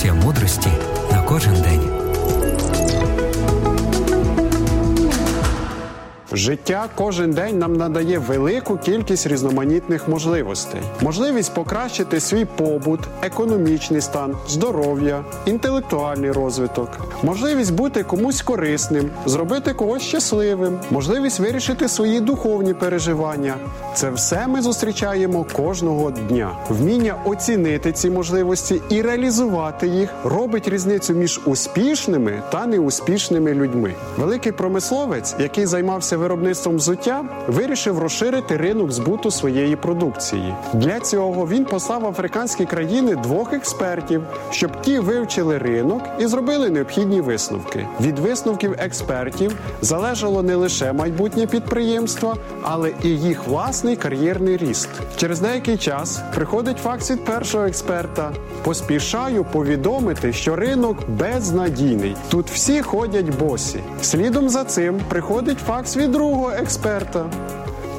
Порція мудрості на кожен день. Життя кожен день нам надає велику кількість різноманітних можливостей: можливість покращити свій побут, економічний стан, здоров'я, інтелектуальний розвиток, можливість бути комусь корисним, зробити когось щасливим, можливість вирішити свої духовні переживання. Це все ми зустрічаємо кожного дня. Вміння оцінити ці можливості і реалізувати їх робить різницю між успішними та неуспішними людьми. Великий промисловець, який займався виробництвом взуття, вирішив розширити ринок збуту своєї продукції. Для цього він послав африканські країни двох експертів, щоб ті вивчили ринок і зробили необхідні висновки. Від висновків експертів залежало не лише майбутнє підприємства, але і їх власний кар'єрний ріст. Через деякий час приходить факт від першого експерта. Поспішаю повідомити, що ринок безнадійний. Тут всі ходять босі. Слідом за цим приходить факс від другого експерта.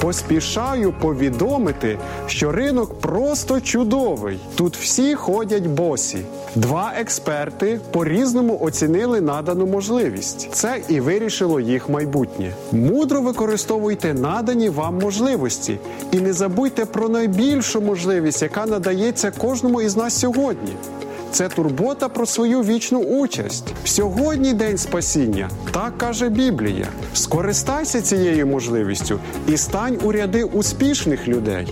Поспішаю повідомити, що ринок просто чудовий. Тут всі ходять босі. Два експерти по-різному оцінили надану можливість. Це і вирішило їх майбутнє. Мудро використовуйте надані вам можливості і не забудьте про найбільшу можливість, яка надається кожному із нас сьогодні. Це турбота про свою вічну участь. Сьогодні день спасіння, так каже Біблія. Скористайся цією можливістю і стань у ряди успішних людей.